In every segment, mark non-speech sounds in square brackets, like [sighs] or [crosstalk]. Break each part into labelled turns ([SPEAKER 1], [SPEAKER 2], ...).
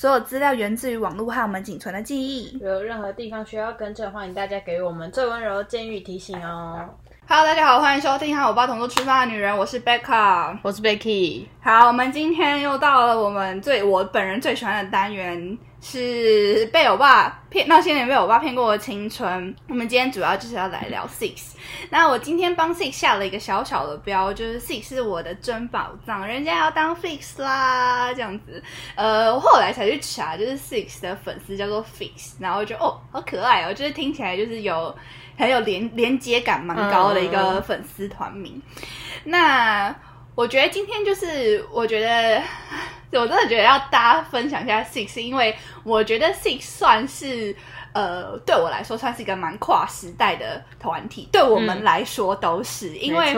[SPEAKER 1] 所有资料源自于网络和我们仅存的记忆。
[SPEAKER 2] 有任何地方需要更正，欢迎大家给我们最温柔的建议提醒哦。
[SPEAKER 1] Hello，大家好，欢迎收听《和我爸同桌吃饭的女人》，我是 Becca。
[SPEAKER 2] 我是 Becky，
[SPEAKER 1] 好，我们今天又到了我们最我本人最喜欢的单元，是被我爸骗那些年被我爸骗过的青春。我们今天主要就是要来聊 Six。那我今天帮 Six 下了一个小小的标，就是 Six 是我的珍宝藏，人家要当 Fix 啦，这样子。呃，我后来才去查，就是 Six 的粉丝叫做 Fix，然后就哦，好可爱哦，就是听起来就是有很有连连接感蛮高的一个粉丝团名。那我觉得今天就是，我觉得我真的觉得要大家分享一下 Six，因为我觉得 Six 算是呃对我来说算是一个蛮跨时代的团体，对我们来说都是，因为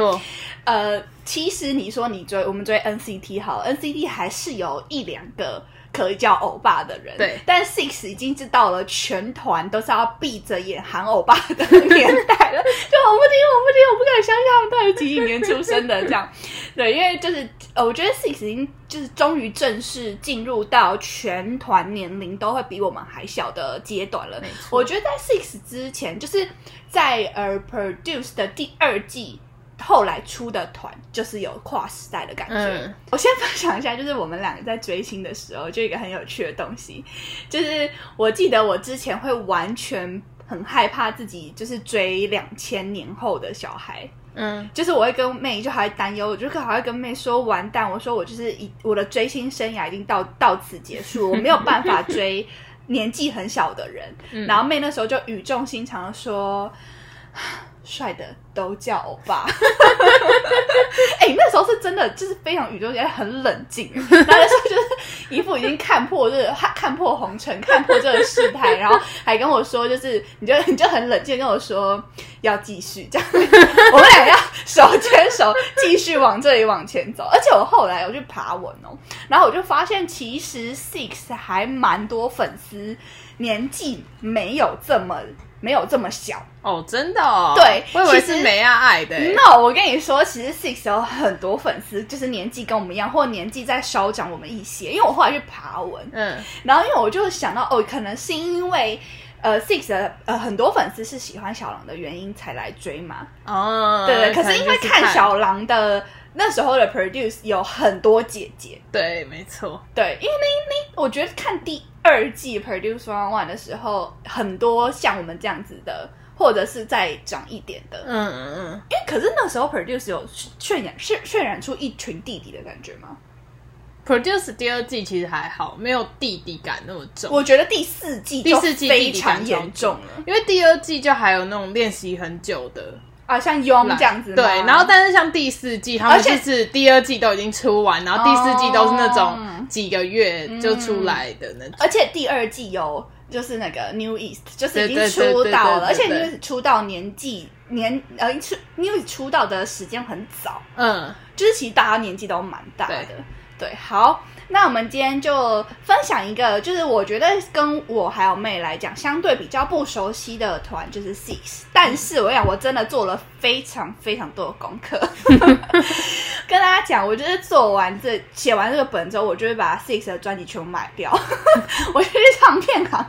[SPEAKER 1] 呃，其实你说你追我们追 NCT 好，NCT 还是有一两个。可以叫欧巴的人，
[SPEAKER 2] 对
[SPEAKER 1] 但 Six 已经知道了全团都是要闭着眼喊欧巴的年代了，[laughs] 就我不听，我不听，我不敢相信他们到底几几年出生的这样。[laughs] 对，因为就是呃，我觉得 Six 已经就是终于正式进入到全团年龄都会比我们还小的阶段了我觉得在 Six 之前，就是在呃 Produce 的第二季。后来出的团就是有跨时代的感觉。
[SPEAKER 2] 嗯
[SPEAKER 1] 我先分享一下，就是我们两个在追星的时候，就一个很有趣的东西，就是我记得我之前会完全很害怕自己就是追两千年后的小孩，
[SPEAKER 2] 嗯，
[SPEAKER 1] 就是我会跟妹就还会担忧，我就可还会跟妹说完蛋，我说我就是一我的追星生涯已经到到此结束，我没有办法追年纪很小的人。[laughs] 然后妹那时候就语重心长的说。帅的都叫欧巴，[laughs] 哎、那时候是真的，就是非常语重心长，很冷静。那时候就是一副已经看破这个看破红尘，看破这个事态，然后还跟我说，就是你就 [laughs] 你就很冷静跟我说要继续这样，我们俩要手牵手继续往这里往前走。而且我后来我去爬文哦，然后我就发现其实 Six 还蛮多粉丝年纪没有这么没有这么小。
[SPEAKER 2] 哦，真的哦，
[SPEAKER 1] 对
[SPEAKER 2] 我以为是梅亚爱的欸
[SPEAKER 1] ，No，我跟你说，其实 Six 有很多粉丝，就是年纪跟我们一样，或年纪再稍长我们一些。因为我后来去爬文，
[SPEAKER 2] 嗯，
[SPEAKER 1] 然后因为我就想到，哦，可能是因为呃 Six 的呃很多粉丝是喜欢小狼的原因才来追嘛。
[SPEAKER 2] 哦，
[SPEAKER 1] 对对，可是因为看小狼的那时候的 Produce 有很多姐姐，
[SPEAKER 2] 对，没错，
[SPEAKER 1] 对，因为那那我觉得看第二季 Produce One One 的时候，很多像我们这样子的，或者是再长一点的，
[SPEAKER 2] 嗯嗯嗯，
[SPEAKER 1] 因为可是那时候 Produce 有渲染渲渲染出一群弟弟的感觉吗
[SPEAKER 2] ？Produce 第二季其实还好，没有弟弟感那么重。
[SPEAKER 1] 我觉得第四季
[SPEAKER 2] 第四季
[SPEAKER 1] 非常严重了。
[SPEAKER 2] 因为第二季就还有那种练习很久的
[SPEAKER 1] 啊，像 Young 这样子
[SPEAKER 2] 对，然后但是像第四季，他们就是第二季都已经出完，然后第四季都是那
[SPEAKER 1] 哦
[SPEAKER 2] 种几个月就出来的那种。
[SPEAKER 1] 而且第二季有就是那个 New East，就是已经出道了，而且
[SPEAKER 2] 对
[SPEAKER 1] New East 出道年纪年呃出 New East 出道的时间很早，
[SPEAKER 2] 嗯，
[SPEAKER 1] 就是其实大家年纪都蛮大的。
[SPEAKER 2] 对。
[SPEAKER 1] 对，好，那我们今天就分享一个，就是我觉得跟我还有妹来讲，相对比较不熟悉的团就是 Six，但是我想我真的做了非常非常多的功课，[laughs] 跟大家讲，我就是做完这写完这个本之后，我就会把 Six 的专辑全部买掉，[laughs] 我就去唱片行，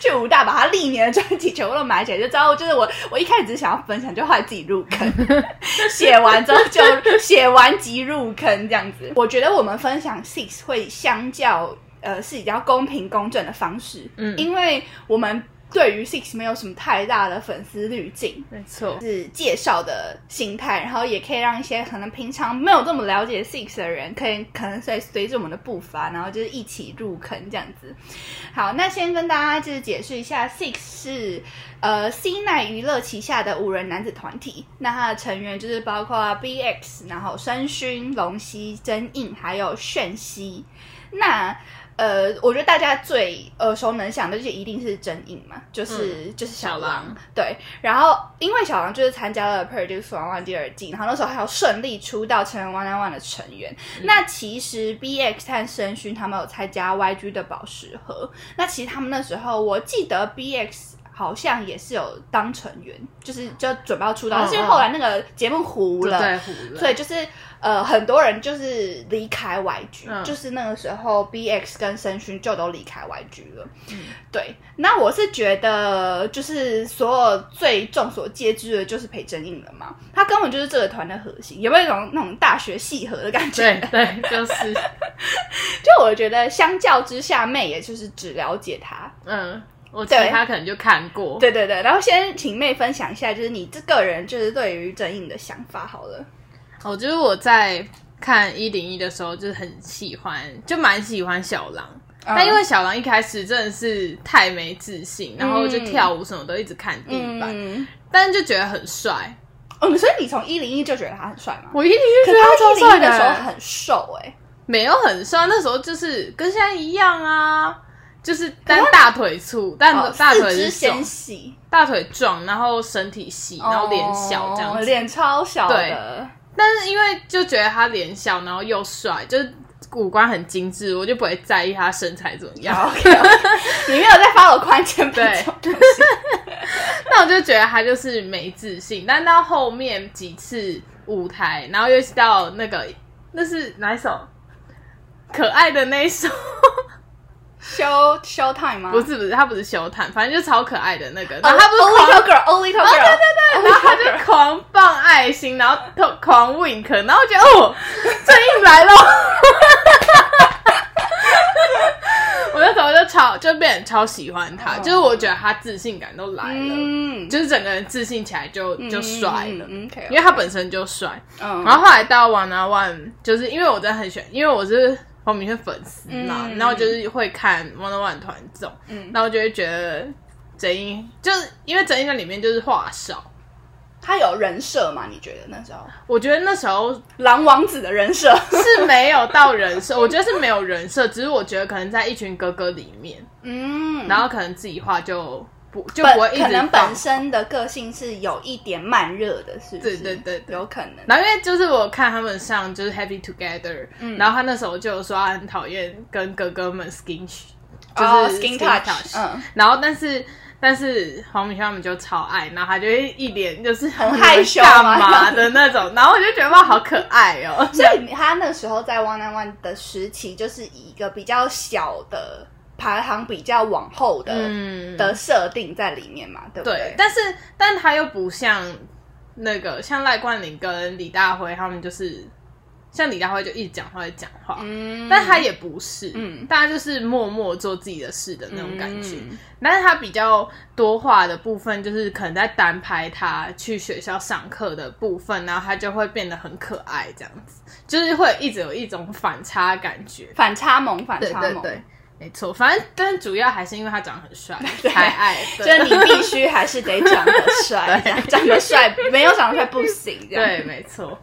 [SPEAKER 1] 去武大把他历年的专辑全部都买起来，就知道就是我我一开始只是想要分享，就后来自己入坑，[laughs] 写完之后就写完即入坑这样子。我觉得我们分享 Six 会相较呃是比较公平公正的方式，
[SPEAKER 2] 嗯。
[SPEAKER 1] 因为我们对于 Six 没有什么太大的粉丝滤镜。
[SPEAKER 2] 没错，
[SPEAKER 1] 是介绍的心态，然后也可以让一些可能平常没有这么了解 Six 的人，可以可能随随着我们的步伐，然后就是一起入坑这样子。好，那先跟大家就是解释一下，Six 是呃 C 奈娱乐旗下的五人男子团体，那它的成员就是包括 BX，然后申勋、龙熙、真印，还有炫熙。那呃，我觉得大家最耳熟能详的就是一定是真影嘛，就是、就是小狼对。然后因为小狼就是参加了 Produce One One 第二季，然后那时候还有顺利出道成为 One One One 的成员。那其实 BX 和申勋他们有参加 YG 的宝石盒，那其实他们那时候我记得 BX。好像也是有当成员，就是就准备要出道，
[SPEAKER 2] 嗯
[SPEAKER 1] 但是后来那个节目糊了，
[SPEAKER 2] 对糊了，
[SPEAKER 1] 所以就是呃，很多人就是离开 YG，、
[SPEAKER 2] 嗯
[SPEAKER 1] 就是那个时候 BX 跟申勋就都离开 YG 了。
[SPEAKER 2] 嗯
[SPEAKER 1] 对，那我是觉得就是所有最众所皆知的就是裴正印了嘛，他根本就是这个团的核心，有没有一种那种大学系合的感觉？
[SPEAKER 2] 对对，就是 [laughs]
[SPEAKER 1] 就我觉得相较之下，妹也就是只了解他。
[SPEAKER 2] 嗯，我其
[SPEAKER 1] 对
[SPEAKER 2] 他可能就看过，
[SPEAKER 1] 对对对，然后先请妹分享一下，就是你这个人就是对于正印的想法好了。
[SPEAKER 2] 我觉得我在看一零一的时候，就是很喜欢，就蛮喜欢小狼。但因为小狼一开始真的是太没自信，然后就跳舞什么都一直看地板，
[SPEAKER 1] 嗯，
[SPEAKER 2] 但是就觉得很帅。
[SPEAKER 1] 嗯，所以你从一零一就觉得他很帅吗？
[SPEAKER 2] 我一零
[SPEAKER 1] 一
[SPEAKER 2] 就是觉得他
[SPEAKER 1] 一零
[SPEAKER 2] 帅
[SPEAKER 1] 一的时候很瘦哎、
[SPEAKER 2] 没有很帅，那时候就是跟现在一样啊，就是但大腿粗，但
[SPEAKER 1] 哦
[SPEAKER 2] 大腿是壮
[SPEAKER 1] 纤，细，
[SPEAKER 2] 大腿壮，然后身体细，然后脸小这样子。
[SPEAKER 1] 哦脸超小
[SPEAKER 2] 对
[SPEAKER 1] 的。
[SPEAKER 2] 但是因为就觉得他脸小，然后又帅，就是五官很精致，我就不会在意他身材怎么样。[laughs]
[SPEAKER 1] 你没有在发我关键
[SPEAKER 2] 对
[SPEAKER 1] 这种东西。[laughs]
[SPEAKER 2] 那我就觉得他就是没自信，但到后面几次舞台，然后又是到那个那是哪一首？可爱的那一首，
[SPEAKER 1] Show Show Time 吗？
[SPEAKER 2] 不是不是，他不是修坦，反正就超可爱的那个。
[SPEAKER 1] 哦，
[SPEAKER 2] 然后他不是
[SPEAKER 1] Oh
[SPEAKER 2] 狂
[SPEAKER 1] Little Girl，Oh Little Girl，对对对
[SPEAKER 2] 然后他就狂放爱心，然后狂 wink，然后我觉得哦，正义来了。[laughs] 我那时候就超就变得超喜欢他，
[SPEAKER 1] 哦
[SPEAKER 2] 就是我觉得他自信感都来了，
[SPEAKER 1] 嗯，
[SPEAKER 2] 就是整个人自信起来就就帅了，因为他本身就帅。
[SPEAKER 1] 嗯，
[SPEAKER 2] 然后后来到 One on One，就是因为我真的很喜欢，因为我是黄明轩粉丝嘛，
[SPEAKER 1] 嗯。
[SPEAKER 2] 然后就是会看 One on One 团综，
[SPEAKER 1] 嗯。
[SPEAKER 2] 然后就会觉得真英就是因为真英在里面就是话少，
[SPEAKER 1] 他有人设吗？你觉得那时候？
[SPEAKER 2] 我觉得那时候
[SPEAKER 1] 狼王子的人设？
[SPEAKER 2] 是没有到人设，我觉得是没有人设，只是我觉得可能在一群哥哥里面，
[SPEAKER 1] 嗯，
[SPEAKER 2] 然后可能自己画就不就
[SPEAKER 1] 本
[SPEAKER 2] 不会一直
[SPEAKER 1] 可能本身的个性是有一点慢热的，是不是？
[SPEAKER 2] 对对对对。
[SPEAKER 1] 有可能。
[SPEAKER 2] 然后因为就是我看他们上就是 Happy Together，、嗯。然
[SPEAKER 1] 嗯
[SPEAKER 2] 后他那时候就有说他很讨厌跟哥哥们 skin，就是
[SPEAKER 1] 哦 skin touch，嗯，
[SPEAKER 2] 然后但是但是黄明轩他们就超爱，然后他就会一脸就是
[SPEAKER 1] 很害羞
[SPEAKER 2] 干嘛的那种，然后我就觉得哇好可爱哦，
[SPEAKER 1] 所以他那时候在 One on One 的时期，就是以一个比较小的排行比较往后的、
[SPEAKER 2] 嗯。
[SPEAKER 1] 的设定在里面嘛，对不
[SPEAKER 2] 对，但是但他又不像那个像赖冠霖跟李大辉他们就是。像李大辉就一直讲话，一直讲话，
[SPEAKER 1] 嗯，
[SPEAKER 2] 但他也不是，
[SPEAKER 1] 嗯。
[SPEAKER 2] 大家就是默默做自己的事的那种感觉。
[SPEAKER 1] 嗯。
[SPEAKER 2] 但是他比较多话的部分，就是可能在单拍他去学校上课的部分，然后他就会变得很可爱，这样子，就是会一直有一种反差感觉。
[SPEAKER 1] 反差萌，反差萌，
[SPEAKER 2] 没错，反正但主要还是因为他长得很帅 [laughs] 才爱，
[SPEAKER 1] 就是你必须还是得长得帅，[laughs] 长得帅没有长得帅不行，这样。
[SPEAKER 2] 对，没错，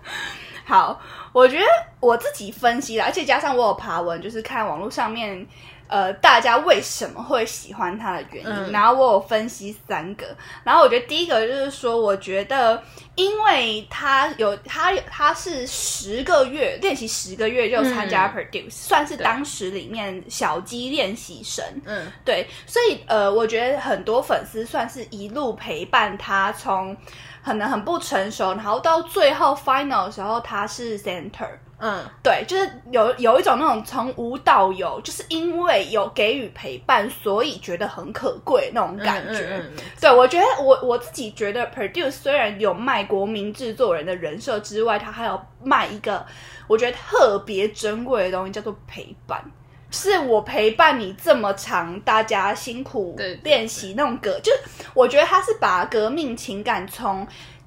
[SPEAKER 1] 好，我觉得我自己分析了，而且加上我有爬文，就是看网络上面。呃，大家为什么会喜欢他的原因，
[SPEAKER 2] 嗯。
[SPEAKER 1] 然后我有分析三个，然后我觉得第一个就是说，我觉得因为他有他有他是十个月练习十个月就参加
[SPEAKER 2] 嗯。
[SPEAKER 1] Produce，、算是当时里面小鸡练习生，
[SPEAKER 2] 嗯，
[SPEAKER 1] 对，所以呃，我觉得很多粉丝算是一路陪伴他，从可能很不成熟，然后到最后 final 的时候他是 center。
[SPEAKER 2] 嗯，
[SPEAKER 1] 对，就是有有一种那种从无到有，就是因为有给予陪伴，所以觉得很可贵那种感觉。
[SPEAKER 2] 嗯嗯嗯
[SPEAKER 1] 对，我觉得我我自己觉得 Produce 虽然有卖国民制作人的人设之外，他还有卖一个我觉得特别珍贵的东西，叫做陪伴。是我陪伴你这么长，大家辛苦练习那种革，就是我觉得他是把革命情感从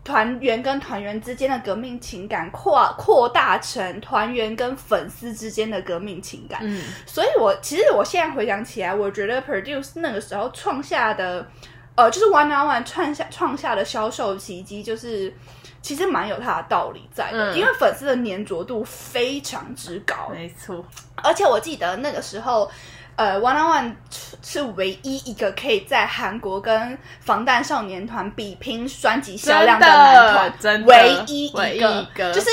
[SPEAKER 1] 团员跟团员之间的革命情感扩扩大成团员跟粉丝之间的革命情感。
[SPEAKER 2] 嗯，
[SPEAKER 1] 所以我其实我现在回想起来，我觉得 Produce 那个时候创下的，呃，就是 One on One 创下创下的销售奇迹，就是其实蛮有它的道理在的，
[SPEAKER 2] 嗯
[SPEAKER 1] 因为粉丝的粘着度非常之高，
[SPEAKER 2] 没错，
[SPEAKER 1] 而且我记得那个时候。呃，One on One 是唯一一个可以在韩国跟防弹少年团比拼专辑销量
[SPEAKER 2] 的
[SPEAKER 1] 男团，
[SPEAKER 2] 真的
[SPEAKER 1] 唯一
[SPEAKER 2] 一
[SPEAKER 1] 一个，
[SPEAKER 2] 一个
[SPEAKER 1] 就是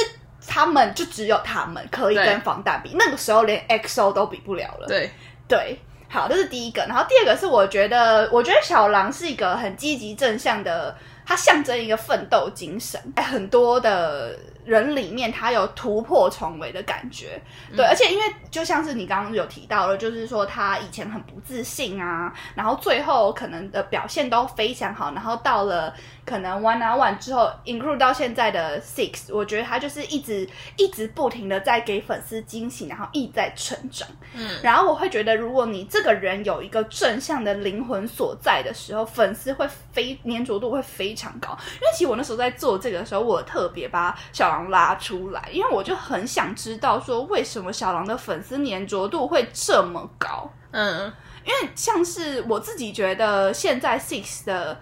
[SPEAKER 1] 他们就只有他们可以跟防弹比，那个时候连 EXO 都比不了了。
[SPEAKER 2] 对，
[SPEAKER 1] 对，好，这是第一个。然后第二个是，我觉得，我觉得小狼是一个很积极正向的，它象征一个奋斗精神，在很多的。人里面他有突破重围的感觉，对，而且因为就像是你刚刚有提到了，就是说他以前很不自信啊，然后最后可能的表现都非常好，然后到了可能 one on one 之后，include 到现在的 six，我觉得他就是一直一直不停的在给粉丝惊喜，然后意在成长。嗯，然后我会觉得，如果你这个人有一个正向的灵魂所在的时候，粉丝会非粘着度会非常高。因为其实我那时候在做这个的时候，我特别把小狼。拉出来，因为我就很想知道说为什么小狼的粉丝粘着度会这么高。嗯，因为像是我自己觉得，现在 Six 的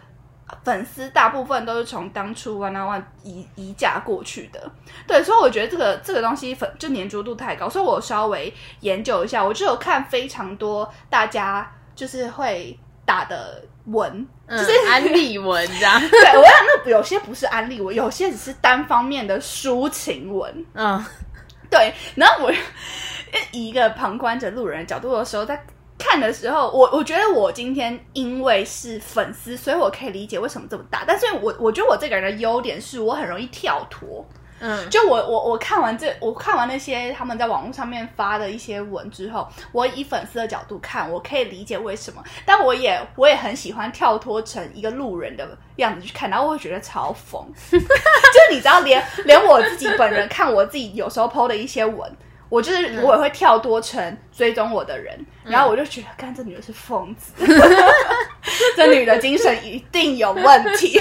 [SPEAKER 1] 粉丝大部分都是从当初 One on One 移移嫁过去的，对，所以我觉得这个这个东西粉就粘着度太高，所以我稍微研究一下，我就有看非常多大家就是会打的。文就是 [laughs]
[SPEAKER 2] 安利文这样，
[SPEAKER 1] 对我想那有些不是安利文，有些只是单方面的抒情文。嗯，对。然后我以一个旁观者、路人的角度的时候，在看的时候，我我觉得我今天因为是粉丝，所以我可以理解为什么这么大。但是我我觉得我这个人的优点是我很容易跳脱。嗯，就我我我看完这，我看完那些他们在网络上面发的一些文之后，我以粉丝的角度看，我可以理解为什么，但我也我也很喜欢跳脱成一个路人的样子去看，然后我会觉得嘲讽，就是你知道，连连我自己本人看我自己有时候 PO 的一些文，我就是我也会跳脱成追踪我的人，然后我就觉得，看这女的是疯子，[laughs] 这女的精神一定有问题。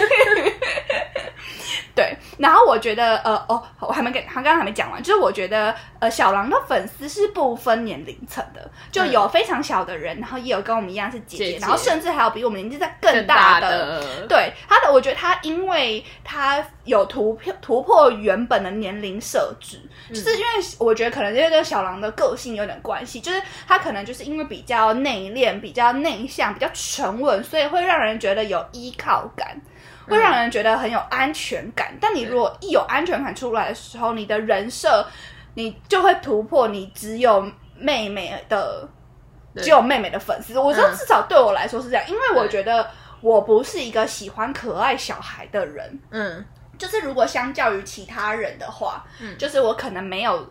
[SPEAKER 1] 对，然后我觉得，呃，哦，我还没给他刚刚还没讲完，就是我觉得，呃，小狼的粉丝是不分年龄层的，就有非常小的人，然后也有跟我们一样是姐姐，然后甚至还有比我们年纪在更大的。对他的，我觉得他因为他有突破突破原本的年龄设置，就是因为我觉得可能这跟小狼的个性有点关系，就是他可能就是因为比较内敛、比较内向、比较沉稳，所以会让人觉得有依靠感。会让人觉得很有安全感，但你如果一有安全感出来的时候，你的人设你就会突破，你只有妹妹的，只有妹妹的粉丝。我说至少对我来说是这样，因为我觉得我不是一个喜欢可爱小孩的人。嗯，就是如果相较于其他人的话，嗯，就是我可能没有。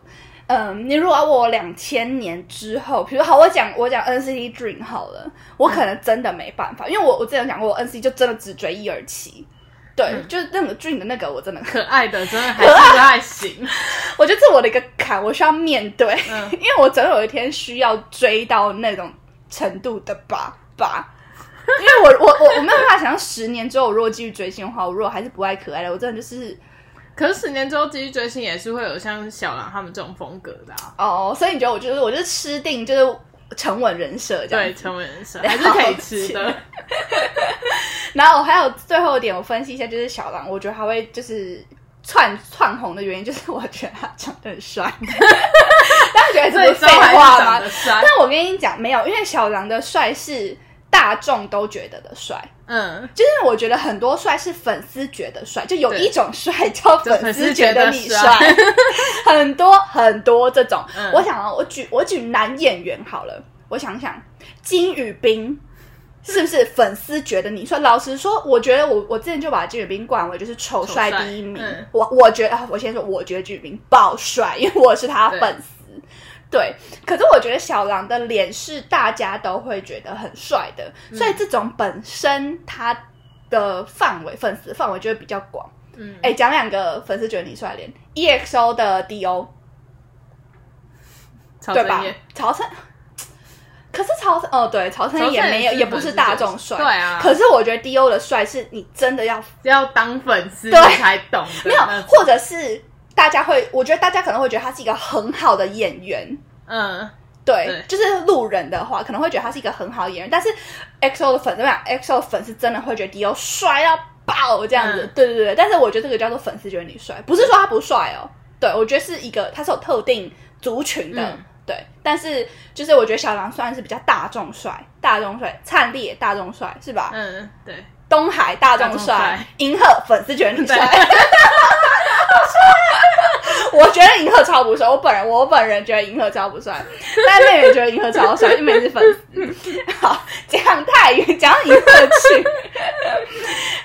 [SPEAKER 1] 嗯，你如果我两千年之后，比如好，我讲我讲 NCT Dream 好了，我可能真的没办法，因为我我之前讲过，我 NCT 就真的只追一二七，对，就是那个 Dream 的那个，我真的
[SPEAKER 2] 可爱的，真的还是不太行。
[SPEAKER 1] 我觉得这是我的一个坎，我需要面对，[laughs] 因为我总有一天需要追到那种程度的吧吧。[laughs] 因为我我我我没有办法想象十年之后，我如果继续追星的话，我如果还是不爱可爱的，我真的就是。
[SPEAKER 2] 可是十年之后继续追星也是会有像小狼他们这种风格的
[SPEAKER 1] 哦，所以你觉得我就是我就是吃定就是沉稳人设这样，
[SPEAKER 2] 对沉稳人设还是可以吃的。
[SPEAKER 1] 然后我还有最后一点，我分析一下，就是小狼，我觉得他会就是窜窜红的原因，就是我觉得他长得很帅。[laughs] 大家觉得这是废话吗？但我跟你讲，没有，因为小狼的帅是。大众都觉得的帅，嗯，就是我觉得很多帅是粉丝觉得帅，就有一种帅叫粉丝觉得你帅，[laughs] 很多很多这种。我想啊，我举我举男演员好了，我想想，金宇彬是不是粉丝觉得你帅？老实说，我觉得我我之前就把金宇彬冠为就是丑帅第一名。我我觉得，我先说，我觉得金宇彬爆帅，因为我是他粉丝。对，可是我觉得小狼的脸是大家都会觉得很帅的，所以这种本身他的范围粉丝范围就会比较广。嗯，哎，讲两个粉丝觉得你帅脸，EXO 的 DO，
[SPEAKER 2] 对吧？
[SPEAKER 1] 曹琛，可是曹琛哦，对，曹琛也没有，也不是大众帅，
[SPEAKER 2] 对啊。
[SPEAKER 1] 可是我觉得 DO 的帅是你真的要
[SPEAKER 2] 要当粉丝才懂，[laughs]
[SPEAKER 1] 没有，或者是。大家会，我觉得大家可能会觉得他是一个很好的演员，嗯，对，就是路人的话，可能会觉得他是一个很好的演员。但是 XO 的粉怎么样？XO 的粉是真的会觉得 D.O 帅到爆这样子，对对对。但是我觉得这个叫做粉丝觉得你帅，不是说他不帅哦。对，我觉得是一个，他是有特定族群的，对。但是就是我觉得小狼算是比较大众帅，大众帅，灿烈大众帅是吧？
[SPEAKER 2] 嗯，对。
[SPEAKER 1] 东海大众帅，银赫粉丝觉得你帅。[laughs] 我我觉得银河超不帅，我本人我本人觉得银河超不帅，但妹妹觉得银赫超帅，因为是粉丝。好，讲太远，讲银赫去。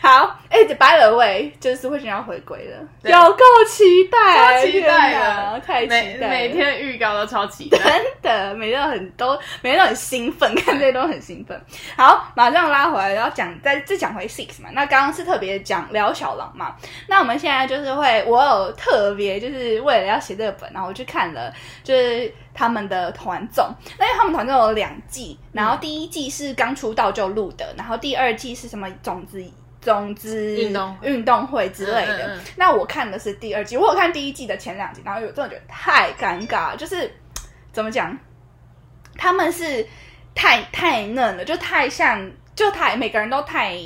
[SPEAKER 1] 好，哎，by the way，就是会想要回归了，有够期待，
[SPEAKER 2] 期待啊，
[SPEAKER 1] 太期待，
[SPEAKER 2] 每天预告都超期待，
[SPEAKER 1] 真的，每天都很都每天都很兴奋，看这些都很兴奋。好，马上拉回来，然后讲再再讲回 six 嘛，那刚刚是特别讲聊小狼嘛，那我们现在就是会，我有特别就是为了要写这个本，然后我去看了，就是他们的团综，那因为他们团综有两季，然后第一季是刚出道就录的，然后第二季是什么种子。种子
[SPEAKER 2] 运动
[SPEAKER 1] 运动会之类的，那我看的是第二季，我有看第一季的前两集，然后有真的觉得太尴尬，就是怎么讲，他们是太太嫩了，就太像，就太每个人都太。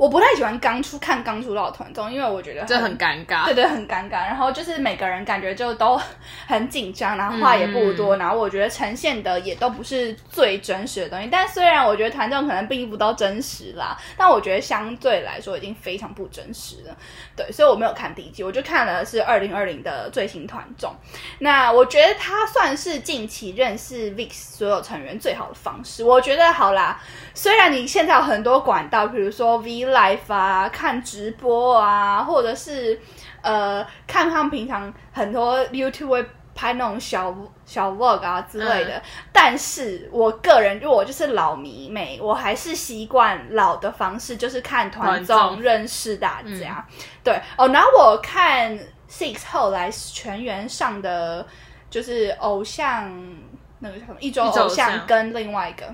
[SPEAKER 1] 我不太喜欢刚出看刚出道的团综，因为我觉得
[SPEAKER 2] 这很尴尬，
[SPEAKER 1] 对对，很尴尬。然后就是每个人感觉就都很紧张，然后话也不多，然后我觉得呈现的也都不是最真实的东西。但虽然我觉得团综可能并不都真实啦，但我觉得相对来说已经非常不真实了。对，所以我没有看第一季，我就看了是二零二零的最新团综。那我觉得它算是近期认识 VIX 所有成员最好的方式。我觉得好啦，虽然你现在有很多管道，比如说 V。Live 啊，看直播啊，或者是呃，看他们平常很多 YouTube 会拍那种小小 vlog 啊之类的。但是我个人，就我就是老迷妹，我还是习惯老的方式，就是看团综认识大家。对哦，然后我看 Six 后来全员上的就是偶像那个叫什么一周偶像跟另外一个。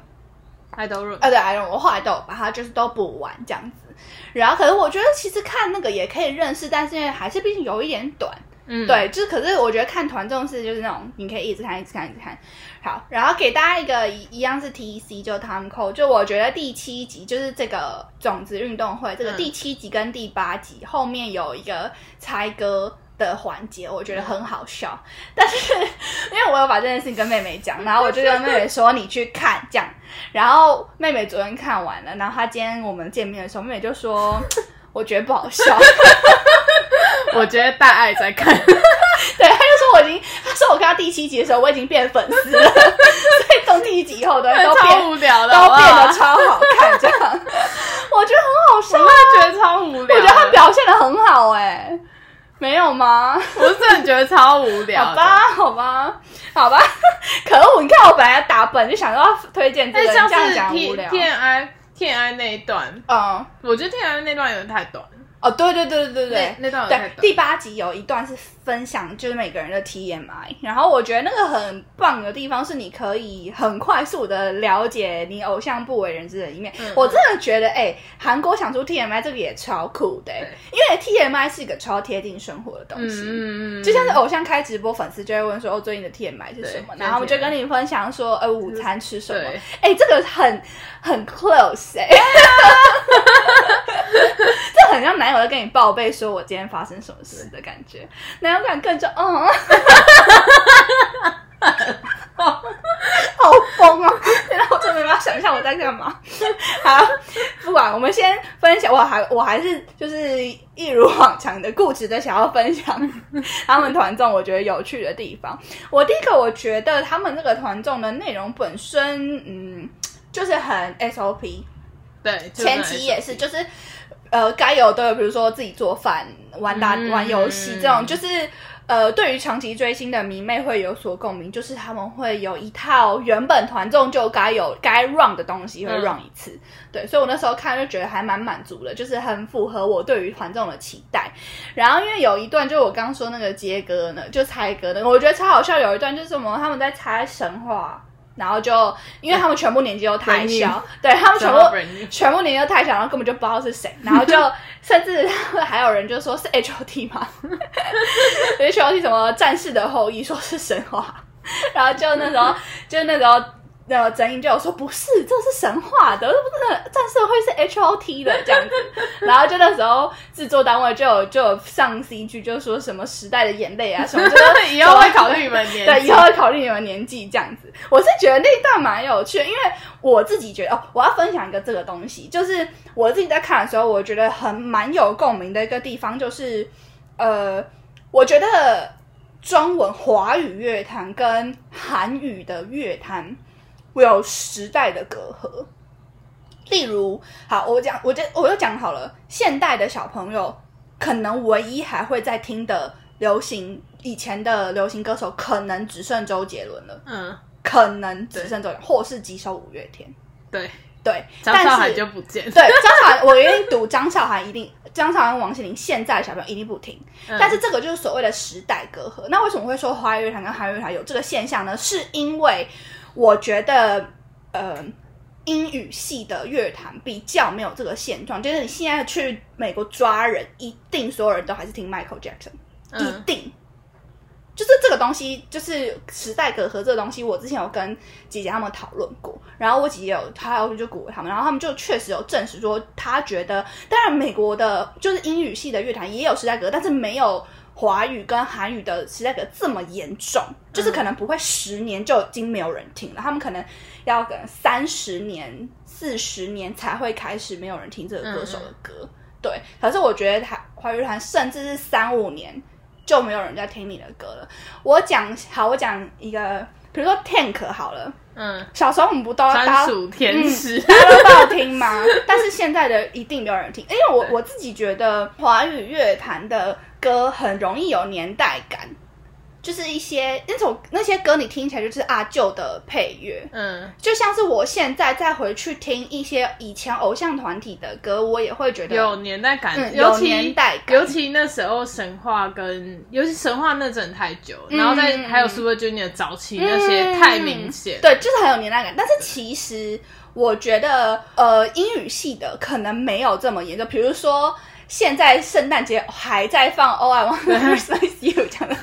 [SPEAKER 2] 爱豆润
[SPEAKER 1] 啊，对爱豆润，我后来都把它就是都补完这样子。然后，可是我觉得其实看那个也可以认识，但是还是毕竟有一点短，嗯，对，就是可是我觉得看团这种事就是那种你可以一直看，一直看，一直看。好，然后给大家一个一样是 T C 就 Time Code，就我觉得第七集就是这个种子运动会，这个第七集跟第八集后面有一个猜歌。的环节我觉得很好笑，但是 [laughs] 因为我有把这件事情跟妹妹讲，然后我就跟妹妹说你去看。这样，然后妹妹昨天看完了，然后她今天我们见面的时候，妹妹就说我觉得不好笑，[laughs]
[SPEAKER 2] 我觉得大爱在看，[laughs]
[SPEAKER 1] 对，她就说我已经，她说我看到第七集的时候我已经变粉丝了，所以从第一集以后都都
[SPEAKER 2] 超无聊的，
[SPEAKER 1] 都变得超好看这样，我觉得很好笑，我
[SPEAKER 2] 也觉得超无聊，
[SPEAKER 1] 我觉得他表现的很好哎。没有吗？
[SPEAKER 2] 我真的觉得超无聊。[laughs]
[SPEAKER 1] 好吧，好吧，好吧。[laughs] 可恶！你看我本来要打本，就想要推荐这个，这样讲无聊。
[SPEAKER 2] T I T I 那一段，嗯，我觉得天安那段有点太短。
[SPEAKER 1] 哦，对对对对对对，
[SPEAKER 2] 那段
[SPEAKER 1] 对第八集有一段是分享，就是每个人的 TMI，然后我觉得那个很棒的地方是你可以很快速的了解你偶像不为人知的一面。我真的觉得，哎，韩国想出 TMI 这个也超酷的，因为 TMI 是一个超贴近生活的东西，嗯嗯就像是偶像开直播，粉丝就会问说，哦，最近的 TMI 是什么？然后我就跟你分享说，呃，午餐吃什么？哎，这个很很 close 哎。[laughs] 这很像男友在跟你报备，说我今天发生什么事的感觉，男友感更就嗯，好疯啊！[laughs] 现在我真没办法想象我在干嘛。好，不管我们先分享，我还我还是就是一如往常的固执的想要分享 [laughs] 他们团综我觉得有趣的地方。我第一个我觉得他们这个团综的内容本身，嗯，就是很 SOP。
[SPEAKER 2] 对，
[SPEAKER 1] 前期也是，就是，呃，该有的，比如说自己做饭、玩打玩游戏这种，就是，呃，对于长期追星的迷妹会有所共鸣，就是他们会有一套原本团众就该有该 run 的东西会 run 一次，对，所以我那时候看就觉得还蛮满足的，就是很符合我对于团众的期待。然后因为有一段就我刚刚说那个接歌呢，就猜歌的，我觉得超好笑。有一段就是什么他们在猜神话。然后就，因为他们全部年纪都太小，对他们全部全部年纪都太小，然后根本就不知道是谁，然后就甚至还有人就说是 H O T 嘛，[laughs] H O T 什么战士的后裔，说是神话，[laughs] 然后就那时候就那时候。那个真英就有说不是，这是神话的，不是战社会是 H O T 的这样子。然后就那时候制作单位就有就有上 C G 就说什么时代的眼泪啊什么，就是 [laughs]
[SPEAKER 2] 以后会考虑你们年
[SPEAKER 1] 对，以后会考虑你们年纪这样子。我是觉得那一段蛮有趣，因为我自己觉得哦，我要分享一个这个东西，就是我自己在看的时候，我觉得很蛮有共鸣的一个地方，就是呃，我觉得中文华语乐坛跟韩语的乐坛有时代的隔阂。例如，好，我讲，我就我就讲好了，现代的小朋友可能唯一还会在听的流行以前的流行歌手，可能只剩周杰伦了。嗯，可能只剩周，或是几首五月天。
[SPEAKER 2] 对
[SPEAKER 1] 对，
[SPEAKER 2] 张韶涵就不见。
[SPEAKER 1] 对，张韶涵，我愿意赌张韶涵一定，张韶涵、王心凌现在小朋友一定不听。但是这个就是所谓的时代隔阂。那为什么会说华语乐坛跟韩语乐坛有这个现象呢？是因为我觉得，呃。英语系的乐坛比较没有这个现状，就是你现在去美国抓人，一定所有人都还是听 Michael Jackson，一定，就是这个东西，就是时代隔阂这个东西。我之前有跟姐姐他们讨论过，然后我姐姐有，她有就鼓励他们，然后他们就确实有证实说，他觉得，当然美国的就是英语系的乐坛也有时代隔，但是没有。华语跟韩语的时代隔这么严重，就是可能不会十年就已经没有人听了，他们可能要等三十年、四十年才会开始没有人听这个歌手的歌。对，可是我觉得台华语团甚至是三五年就没有人在听你的歌了。我讲好，我讲一个，比如说 Tank 好了，嗯，小时候我们不都
[SPEAKER 2] 专属天使，
[SPEAKER 1] 大家都不好听吗？[laughs] 但是现在的一定没有人听，因为我我自己觉得华语乐坛的。歌很容易有年代感，就是一些那种那些歌，你听起来就是阿旧的配乐，嗯，就像是我现在再回去听一些以前偶像团体的歌，我也会觉得
[SPEAKER 2] 有年代感，
[SPEAKER 1] 有年代
[SPEAKER 2] 感。尤其那时候神话跟，尤其神话那阵太久，然后再还有 Super Junior 早期那些太明显，
[SPEAKER 1] 对，就是很有年代感。但是其实我觉得，呃，英语系的可能没有这么严重，比如说。现在圣诞节还在放 All I Want Christmas You 这样的，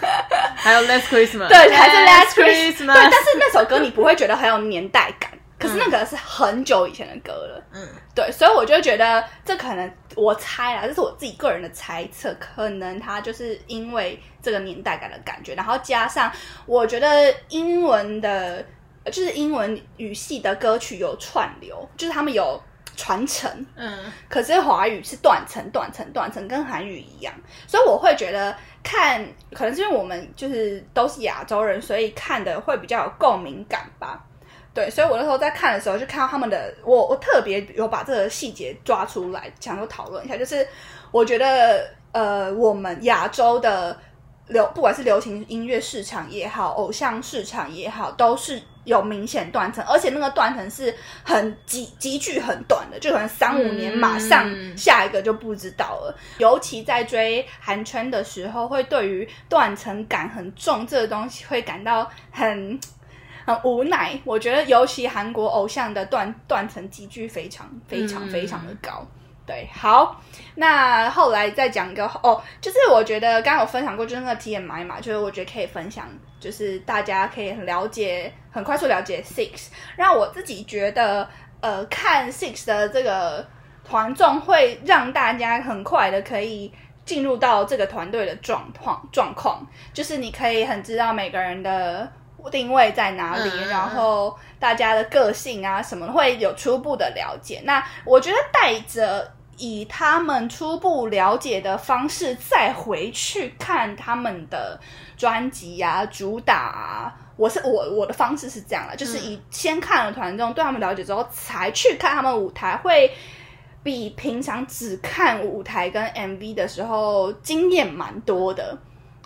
[SPEAKER 2] 还有 Last Christmas，
[SPEAKER 1] 对，还是 Last Christmas，对，但是那首歌你不会觉得很有年代感，[laughs] 可是那个是很久以前的歌了，嗯，对，所以我就觉得这可能我猜啊，这是我自己个人的猜测，可能它就是因为这个年代感的感觉，然后加上我觉得英文的，就是英文语系的歌曲有串流，就是他们有。传承，嗯，可是华语是断层、断层、断层，跟韩语一样，所以我会觉得看，可能是因为我们就是都是亚洲人，所以看的会比较有共鸣感吧。对，所以我那时候在看的时候，就看到他们的，我我特别有把这个细节抓出来，想说讨论一下，就是我觉得，呃，我们亚洲的流，不管是流行音乐市场也好，偶像市场也好，都是。有明显断层，而且那个断层是很急急剧很短的，就可能三五年马上下一个就不知道了。尤其在追韩圈的时候，会对于断层感很重这个东西会感到很很无奈。我觉得尤其韩国偶像的断断层急剧非常非常非常的高。对，好，那后来再讲一个哦，就是我觉得刚刚有分享过，就是那个 TMI 嘛，就是我觉得可以分享，就是大家可以很了解，很快速了解 Six，让我自己觉得，呃，看 Six 的这个团众会让大家很快的可以进入到这个团队的状况状况，就是你可以很知道每个人的定位在哪里，然后大家的个性啊什么会有初步的了解。那我觉得带着。以他们初步了解的方式，再回去看他们的专辑呀、主打啊。我是我我的方式是这样的，就是以先看了团综对他们了解之后，才去看他们舞台，会比平常只看舞台跟 MV 的时候经验蛮多的，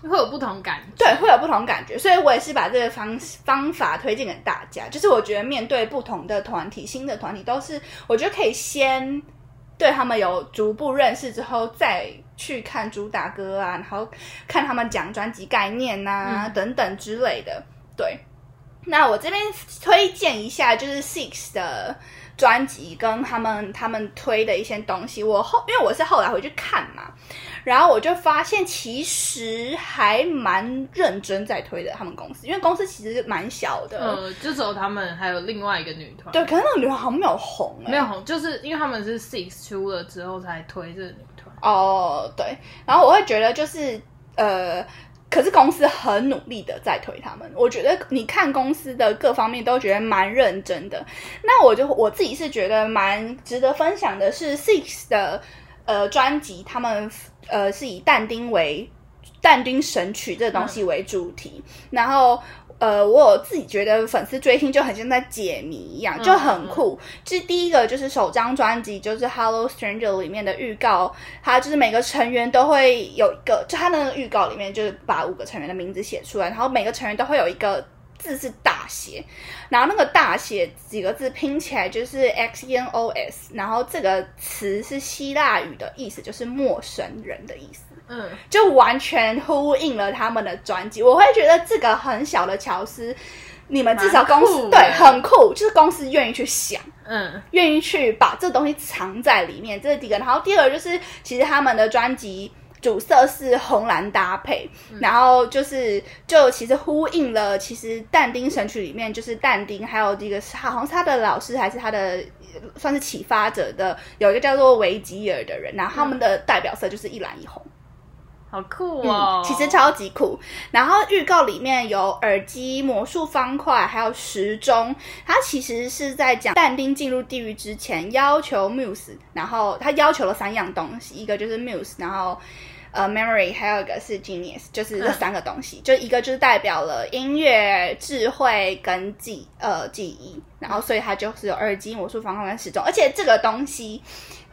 [SPEAKER 2] 会有不同感觉。
[SPEAKER 1] 对，会有不同感觉。所以我也是把这个方方法推荐给大家。就是我觉得面对不同的团体、新的团体，都是我觉得可以先。对他们有逐步认识之后，再去看主打歌啊，然后看他们讲专辑概念呐等等之类的。对，那我这边推荐一下，就是 Six 的专辑跟他们他们推的一些东西。我后因为我是后来回去看嘛。然后我就发现，其实还蛮认真在推的他们公司，因为公司其实蛮小的。
[SPEAKER 2] 呃，就只有他们，还有另外一个女团。
[SPEAKER 1] 对，可是那个女团好像没有红，
[SPEAKER 2] 没有红，就是因为他们是 Six 出了之后才推这个女团。
[SPEAKER 1] 哦，对。然后我会觉得，就是呃，可是公司很努力的在推他们。我觉得你看公司的各方面都觉得蛮认真的。那我就我自己是觉得蛮值得分享的是 Six 的呃专辑，他们。呃，是以但丁为但丁《神曲》这东西为主题，然后。呃，我自己觉得粉丝追星就很像在解谜一样，就很酷。这第一个就是首张专辑，就是《Hello Stranger》里面的预告，它就是每个成员都会有一个，就它那个预告里面就是把五个成员的名字写出来，然后每个成员都会有一个字是大写，然后那个大写几个字拼起来就是 X E N O S，然后这个词是希腊语的意思，就是陌生人的意思。嗯，就完全呼应了他们的专辑。我会觉得这个很小的巧思，你们至少公司对很酷，就是公司愿意去想，嗯，愿意去把这东西藏在里面。这是第一个。然后第二个就是，其实他们的专辑主色是红蓝搭配，然后就是就其实呼应了，其实但丁神曲里面就是但丁，还有这个好像是他的老师还是他的算是启发者的，有一个叫做维吉尔的人，然后他们的代表色就是一蓝一红。
[SPEAKER 2] 好酷哦！
[SPEAKER 1] 其实超级酷。然后预告里面有耳机、魔术方块，还有时钟。它其实是在讲但丁进入地狱之前要求 Muse，然后他要求了三样东西，一个就是 Muse，然后呃 Memory，还有一个是 Genius，就是这三个东西。就一个就是代表了音乐、智慧跟记呃记忆，然后所以它就是有耳机、魔术方块跟时钟，而且这个东西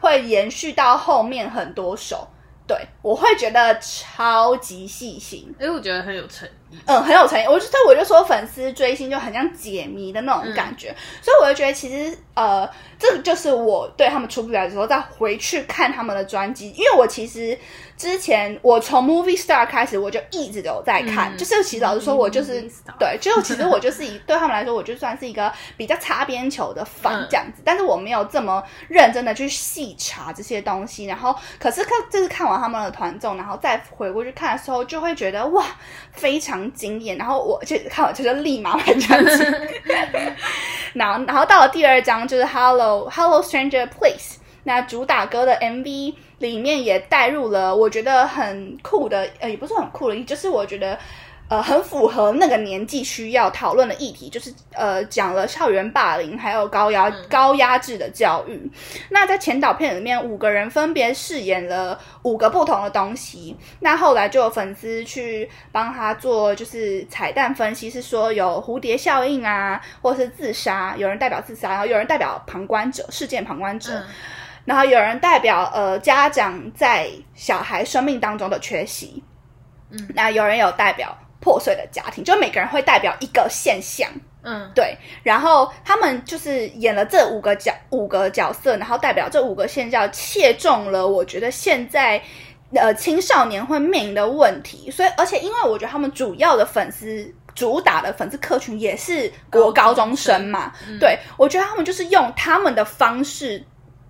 [SPEAKER 1] 会延续到后面很多首。对，我会觉得超级细心，
[SPEAKER 2] 因为我觉得很有诚意。
[SPEAKER 1] 嗯，很有诚意。我就所以我就说，粉丝追星就很像解谜的那种感觉。所以我就觉得，其实呃，这个就是我对他们出不了的时候，再回去看他们的专辑，因为我其实。之前我从 Movie Star 开始，我就一直都在看。就是其实老实说，我就是对，就其实我就是一 [laughs] 对他们来说，我就算是一个比较擦边球的粉这样子。但是我没有这么认真的去细查这些东西。然后，可是看这次看完他们的团综，然后再回过去看的时候，就会觉得哇，非常惊艳。然后我就看完就是立马买专辑。[laughs] 然后，然后到了第二章就是 Hello Hello Stranger Place，那主打歌的 MV。里面也带入了我觉得很酷的，呃，也不是很酷的，就是我觉得，呃，很符合那个年纪需要讨论的议题，就是呃，讲了校园霸凌，还有高压高压制的教育。那在前导片里面，五个人分别饰演了五个不同的东西。那后来就有粉丝去帮他做，就是彩蛋分析，是说有蝴蝶效应啊，或是自杀，有人代表自杀，然后有人代表旁观者，事件旁观者。然后有人代表呃家长在小孩生命当中的缺席，嗯，那有人有代表破碎的家庭，就每个人会代表一个现象，嗯，对。然后他们就是演了这五个角五个角色，然后代表这五个现象，切中了我觉得现在呃青少年会面临的问题。所以，而且因为我觉得他们主要的粉丝主打的粉丝客群也是国高中生嘛，对我觉得他们就是用他们的方式。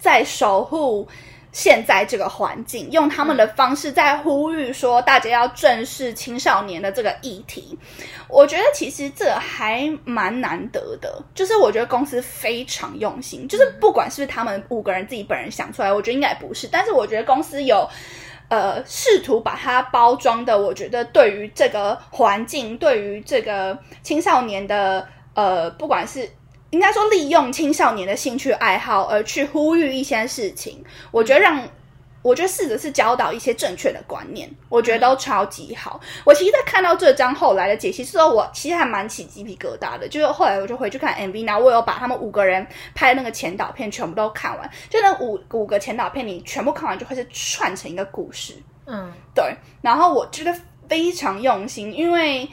[SPEAKER 1] 在守护现在这个环境，用他们的方式在呼吁说，大家要正视青少年的这个议题。我觉得其实这还蛮难得的，就是我觉得公司非常用心，就是不管是他们五个人自己本人想出来，我觉得应该不是，但是我觉得公司有呃试图把它包装的，我觉得对于这个环境，对于这个青少年的呃，不管是。应该说，利用青少年的兴趣爱好而去呼吁一些事情，我觉得让我觉得试着是教导一些正确的观念，我觉得都超级好。我其实，在看到这张后来的解析之后，我其实还蛮起鸡皮疙瘩的。就是后来我就回去看 MV，然后我有把他们五个人拍那个前导片全部都看完。就那五五个前导片，你全部看完就会是串成一个故事。嗯，对。然后我觉得非常用心，因为。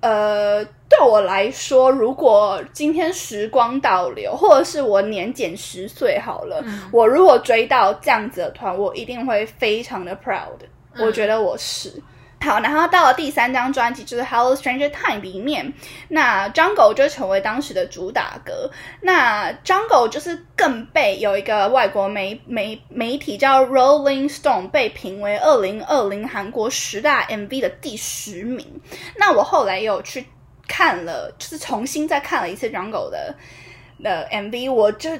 [SPEAKER 1] 呃，对我来说，如果今天时光倒流，或者是我年减十岁好了，我如果追到这样子的团，我一定会非常的 proud。我觉得我是。好，然后到了第三张专辑，就是《Hello Stranger Time》里面，那 Jungle 就成为当时的主打歌。那 Jungle 就是更被有一个外国媒媒媒体叫 Rolling Stone 被评为二零二零韩国十大 MV 的第十名。那我后来有去看了，就是重新再看了一次 Jungle 的的 MV，我就。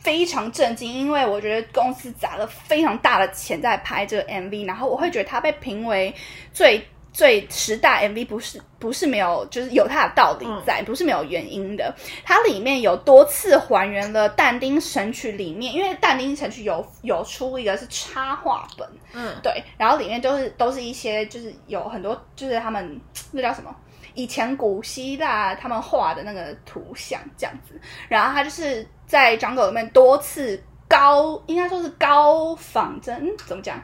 [SPEAKER 1] 非常震惊，因为我觉得公司砸了非常大的钱在拍这个 MV，然后我会觉得它被评为最最十大 MV 不是不是没有，就是有它的道理在，不是没有原因的。它里面有多次还原了但丁神曲里面，因为但丁神曲有有出一个是插画本，嗯，对，然后里面都是都是一些就是有很多就是他们那叫什么？以前古希腊他们画的那个图像这样子，然后他就是在 Jungle 里面多次高应该说是高仿真，怎么讲？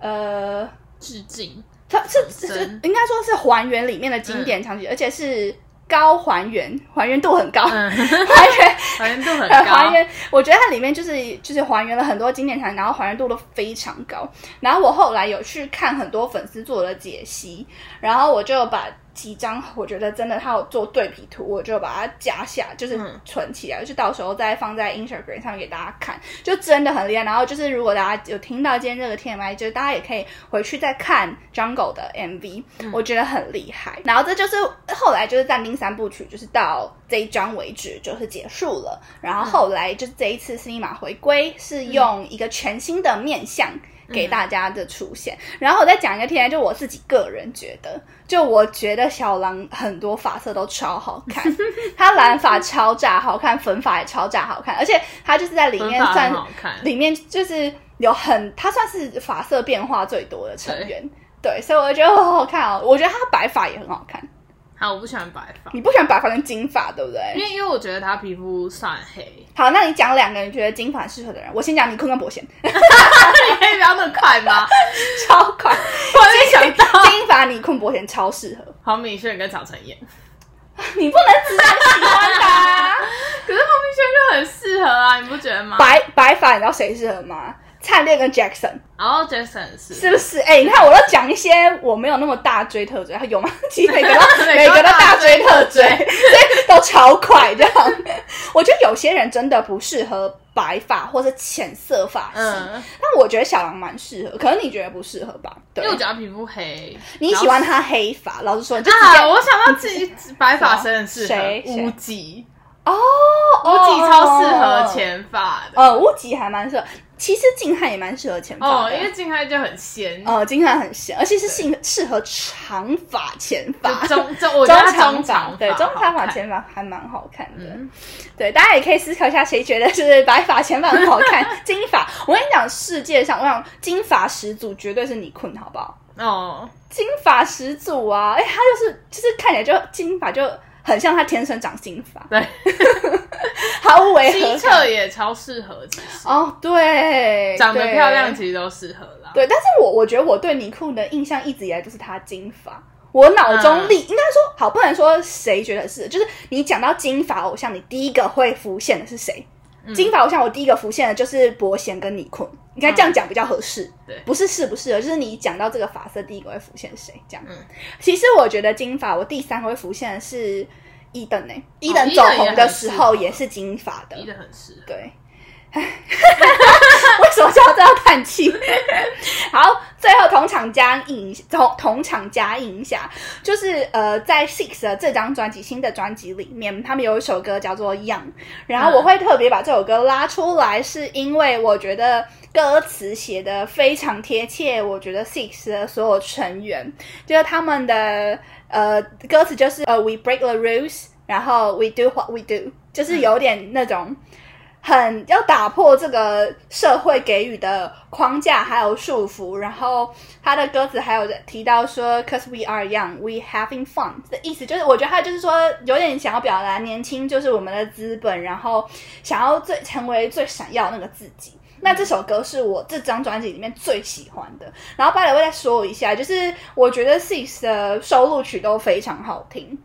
[SPEAKER 1] 呃，
[SPEAKER 2] 致敬。
[SPEAKER 1] 它是是应该说是还原里面的经典场景，而且是高还原，还原度很高，[laughs] 还
[SPEAKER 2] 原 [laughs] 还原度很高。
[SPEAKER 1] 还原，我觉得它里面就是就是还原了很多经典场景，然后还原度都非常高。然后我后来有去看很多粉丝做的解析，然后我就把。几张我觉得真的，他有做对比图，我就把它加下，就是存起来，就到时候再放在 Instagram 上面给大家看，就真的很厉害。然后就是如果大家有听到今天这个 TMI，就是大家也可以回去再看 Jungle 的 MV，我觉得很厉害。然后这就是后来就是暂定三部曲，就是到这一章为止就是结束了。然后后来就是这一次司尼玛回归，是用一个全新的面相。给大家的出现，然后我再讲一个天，就我自己个人觉得，就我觉得小狼很多发色都超好看，[laughs] 他蓝发超炸好看，粉发也超炸好看，而且他就是在里面算里面就是有很他算是发色变化最多的成员，对，所以我觉得好好看哦，我觉得他白发也很好看。
[SPEAKER 2] 好，我不喜欢白发。
[SPEAKER 1] 你不喜欢白发跟金发，对不对？
[SPEAKER 2] 因为因为我觉得他皮肤算黑。[laughs]
[SPEAKER 1] 好，那你讲两个你觉得金发适合的人。我先讲你坤跟博贤。[laughs]
[SPEAKER 2] 你可以不要那么快吗？[laughs]
[SPEAKER 1] 超快！
[SPEAKER 2] 我没想到
[SPEAKER 1] 金发你坤博贤超适合。
[SPEAKER 2] 黄敏轩跟曹承彦。
[SPEAKER 1] 你不能只喜欢他。
[SPEAKER 2] 可是黄敏轩就很适合啊，你不觉得吗？
[SPEAKER 1] 白白发，你知道谁适合吗？灿烈跟 Jackson，
[SPEAKER 2] 哦，Jackson 是
[SPEAKER 1] 是不是？哎，你看，我都讲一些我没有那么大追特追，有吗？[laughs] 其实 [laughs] 每个都每个都大追特追，[laughs] 所以都超快这样。我觉得有些人真的不适合白发或者浅色发型，但我觉得小狼蛮适合，可能你觉得不适合吧？
[SPEAKER 2] 因为我觉得皮肤黑，
[SPEAKER 1] 你喜欢他黑发。老实说，
[SPEAKER 2] 啊，我想到自己白发谁很适合？乌吉
[SPEAKER 1] 哦，
[SPEAKER 2] 乌吉超适合浅发的，
[SPEAKER 1] 呃，乌吉还蛮适合。其实静汉也蛮适合前发
[SPEAKER 2] 的，因为静汉就很仙。
[SPEAKER 1] 哦，静汉很仙，而且是适适合长发前发。
[SPEAKER 2] 中中，我觉得中长
[SPEAKER 1] 对中长发前发还蛮好看的。对，大家也可以思考一下，谁觉得是白发前发很好看？[laughs] 金发，我跟你讲，世界上我想金发始祖绝对是你困，好不好？哦，金发始祖啊！哎，他就是就是看起来就金发就。很像他天生长金发，
[SPEAKER 2] 对，[laughs]
[SPEAKER 1] 毫无违和。
[SPEAKER 2] 西侧也超适合，其实
[SPEAKER 1] 哦，对，
[SPEAKER 2] 长得漂亮其实都适合啦。
[SPEAKER 1] 对，但是我我觉得我对尼库的印象一直以来就是他金发，我脑中立应该说好，不能说谁觉得是，就是你讲到金发偶像，你第一个会浮现的是谁？金发我想，我第一个浮现的就是伯贤跟尼坤，应该这样讲比较合适。
[SPEAKER 2] 对，
[SPEAKER 1] 不是适不适合，就是你讲到这个发色，第一个会浮现谁？这样。嗯，其实我觉得金发，我第三个会浮现的是伊登诶。伊登走红的时候也是金发的，
[SPEAKER 2] 伊登很适合。
[SPEAKER 1] 对。[laughs] 为什么就要这样叹气？[laughs] 好，最后同场加映，同同场加映一下，就是呃，在 Six 的这张专辑新的专辑里面，他们有一首歌叫做《Young》，然后我会特别把这首歌拉出来，是因为我觉得歌词写的非常贴切。我觉得 Six 的所有成员，就是他们的呃歌词就是呃 We break the rules，然后 We do what we do，就是有点那种。很要打破这个社会给予的框架还有束缚，然后他的歌词还有提到说，cause we are young, we having fun 的意思，就是我觉得他就是说有点想要表达年轻就是我们的资本，然后想要最成为最闪耀那个自己。那这首歌是我这张专辑里面最喜欢的。然后巴里会再说一下，就是我觉得 Six 的收录曲都非常好听。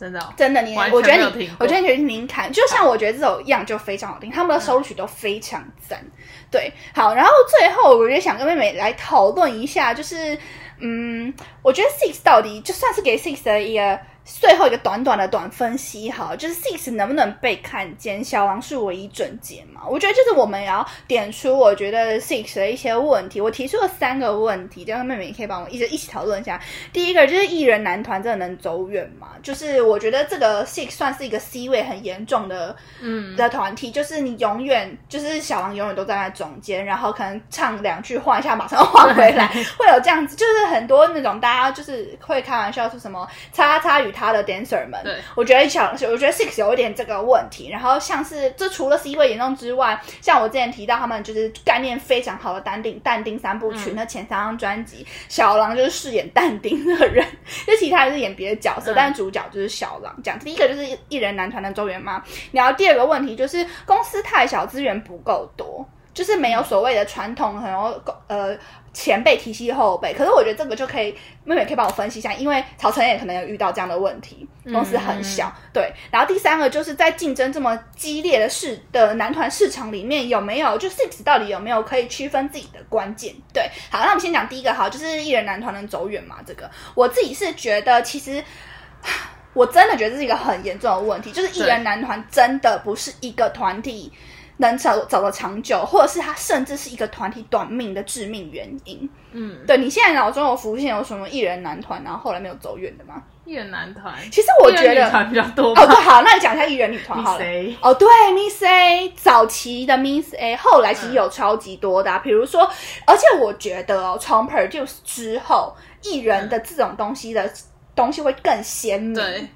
[SPEAKER 2] 真的，
[SPEAKER 1] 真的，你我觉得你，我觉得你可以听看，就像我觉得这首样就非常好听，他们的收录曲都非常赞。对，好，然后最后我觉得想跟妹妹来讨论一下，就是，嗯，我觉得 Six 到底就算是给 Six 的一个最后一个短短的短分析，哈，就是 Six 能不能被看见？小王是唯一准解嘛？我觉得就是我们也要点出，我觉得 Six 的一些问题。我提出了三个问题，这样妹妹也可以帮我一直一起讨论一下。第一个就是艺人男团真的能走远吗？就是我觉得这个 Six 算是一个 C 位很严重的，嗯，的团体，就是你永远就是小王永远都站在中间，然后可能唱两句换一下，马上换回来，[laughs] 会有这样子，就是很多那种大家就是会开玩笑说什么叉叉与。他的 dancer 们，
[SPEAKER 2] 对，
[SPEAKER 1] 我觉得小，我觉得 six 有一点这个问题。然后像是这除了 C 位严重之外，像我之前提到他们就是概念非常好的淡定淡定三部曲，那前三张专辑，小狼就是饰演淡定的人，[laughs] 就其他人是演别的角色，但是主角就是小狼。讲第一个就是艺人男团的周元妈，然后第二个问题就是公司太小，资源不够多。就是没有所谓的传统，很有呃前辈提携后辈。可是我觉得这个就可以，妹妹可以帮我分析一下，因为曹晨也可能有遇到这样的问题，公司很小，对。然后第三个就是在竞争这么激烈的市的男团市场里面，有没有就 Six 到底有没有可以区分自己的关键？对，好，那我们先讲第一个，好，就是艺人男团能走远吗？这个我自己是觉得，其实 [sighs] 我真的觉得这是一个很严重的问题，就是艺人男团真的不是一个团体。能走走得长久，或者是他甚至是一个团体短命的致命原因。嗯，对你现在脑中有浮现有什么艺人男团，然后后来没有走远的吗？
[SPEAKER 2] 艺人男团，
[SPEAKER 1] 其实我觉得
[SPEAKER 2] 团比较多。
[SPEAKER 1] 哦，对，好，那你讲一下艺人女团好了。哦，对，Miss A，早期的 Miss A，后来其实有超级多的，比如说，而且我觉得哦，从 Produce 之后，艺人的这种东西的东西会更鲜明。
[SPEAKER 2] 对，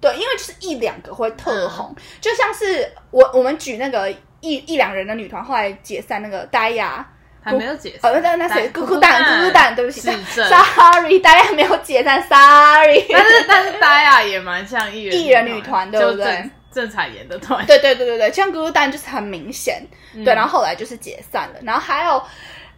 [SPEAKER 1] 对，因为就是一两个会特红，就像是我我们举那个。一一两人的女团后来解散，那个呆呀
[SPEAKER 2] 还没有解散。哦，
[SPEAKER 1] 那那谁？咕咕蛋，咕咕蛋，对不起，sorry，呆呀没有解散，sorry。
[SPEAKER 2] 但是但是呆呀也蛮像艺人
[SPEAKER 1] 艺人女团，对不对？
[SPEAKER 2] 郑彩妍的团，
[SPEAKER 1] 对对对对对，像咕咕蛋就是很明显，对，然后后来就是解散了。然后还有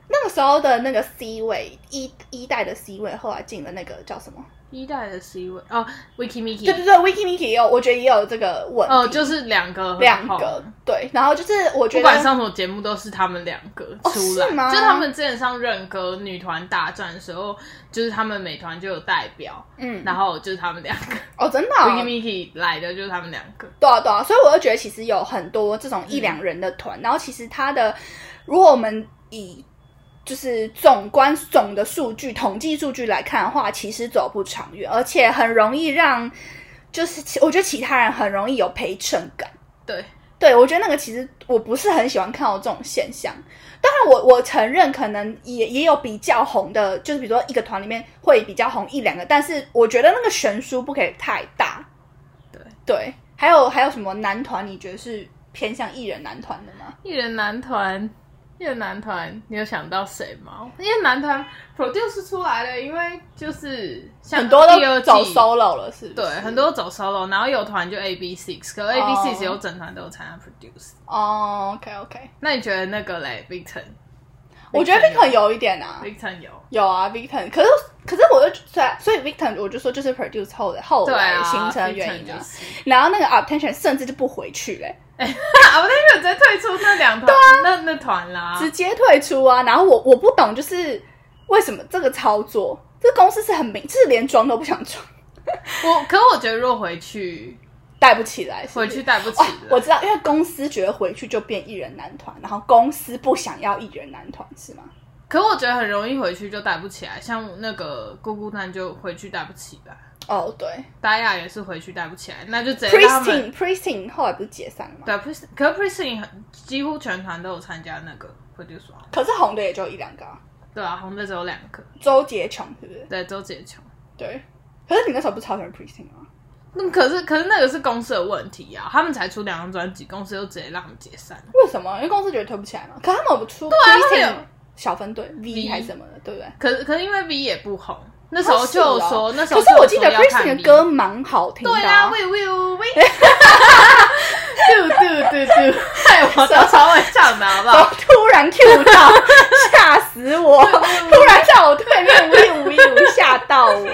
[SPEAKER 1] 那个时候的那个 C 位一一代的 C 位，后来进了那个叫什么？
[SPEAKER 2] 一代的 C 位哦，Wiki Miki，
[SPEAKER 1] 对对对，Wiki Miki 也有，我觉得也有这个问题。
[SPEAKER 2] 哦，就是两个，
[SPEAKER 1] 两个，对。然后就是我觉得，
[SPEAKER 2] 不管上什么节目，都是他们两个出来。就他们之前上任歌女团大战的时候，就是他们美团就有代表，嗯，然后就是他们两个。
[SPEAKER 1] 哦，真的
[SPEAKER 2] ，Wiki Miki 来的就是他们两个。
[SPEAKER 1] 对啊，对啊，所以我就觉得其实有很多这种一两人的团，然后其实他的，如果我们以就是总观总的数据、统计数据来看的话，其实走不长远，而且很容易让，就是我觉得其他人很容易有陪衬感。
[SPEAKER 2] 对，
[SPEAKER 1] 对我觉得那个其实我不是很喜欢看到这种现象。当然，我我承认可能也也有比较红的，就是比如说一个团里面会比较红一两个，但是我觉得那个悬殊不可以太大。
[SPEAKER 2] 对
[SPEAKER 1] 对，还有还有什么男团？你觉得是偏向艺人男团的吗？
[SPEAKER 2] 艺人男团。夜男团，你有想到谁吗？因为男团 produce 出来了，因为就是
[SPEAKER 1] 很多都走 solo 了，是
[SPEAKER 2] 对，很多走 solo，然后有团就 A B six，可 A B six 有整团都有参加 produce。
[SPEAKER 1] 哦，OK OK，
[SPEAKER 2] 那你觉得那个嘞，Victon？
[SPEAKER 1] 我觉得 Victon 有？一点啊
[SPEAKER 2] ，Victon 有。
[SPEAKER 1] 有啊，Victon 可是可是我就所以所以 Victon 我就说就是 produce 后的后来形成原因啊，然后那个 attention 甚至就不回去嘞。
[SPEAKER 2] 哎，[laughs] 我那天直接退出那两团，对那那团啦，
[SPEAKER 1] 直接退出啊！然后我我不懂，就是为什么这个操作，这公司是很明，就是连装都不想装。
[SPEAKER 2] 我可我觉得，若回去
[SPEAKER 1] 带不起来，
[SPEAKER 2] 回去带不起来。
[SPEAKER 1] 我知道，因为公司觉得回去就变艺人男团，然后公司不想要艺人男团，是吗？
[SPEAKER 2] 可我觉得很容易回去就带不起来，像那个姑姑蛋就回去带不起来。
[SPEAKER 1] 哦，对，
[SPEAKER 2] 达雅也是回去带不起来，那就直
[SPEAKER 1] 接 Pristine Pristine 后来不是解散了吗？
[SPEAKER 2] 对，Pristine 可是 Pristine 几乎全团都有参加那个 produce，
[SPEAKER 1] 可是红的也就一两个。
[SPEAKER 2] 对啊，红的只有两个。
[SPEAKER 1] 周杰琼是不是？
[SPEAKER 2] 对，周杰琼。
[SPEAKER 1] 对，可是你那时候不超喜欢 Pristine 吗？
[SPEAKER 2] 那可是可是那个是公司的问题啊，他们才出两张专辑，公司就直接让他们解散。
[SPEAKER 1] 为什么？因为公司觉得推不起来嘛。可他们不出 Pristine 小分队 V 还是什么的，对不对？
[SPEAKER 2] 可是可是因为 V 也不红。那时候就说，那时候
[SPEAKER 1] 可是我记得 n 的歌蛮好听的。
[SPEAKER 2] 对啊，We Will We。嘟嘟嘟嘟，太我超会唱的，好不好？
[SPEAKER 1] 突然 Q 到，吓死我！突然在我对面 We Will 吓到我。